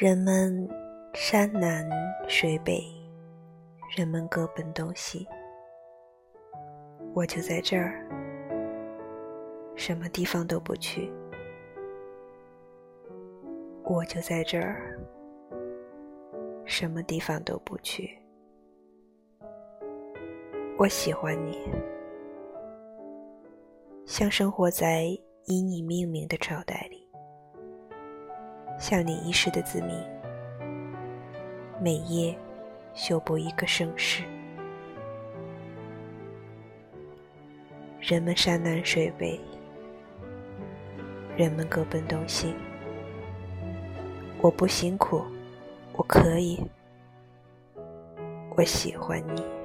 人们山南水北，人们各奔东西，我就在这儿，什么地方都不去。我就在这儿，什么地方都不去。我喜欢你，像生活在以你命名的朝代里。像你遗失的字谜，每夜修补一个盛世。人们山南水北，人们各奔东西。我不辛苦，我可以，我喜欢你。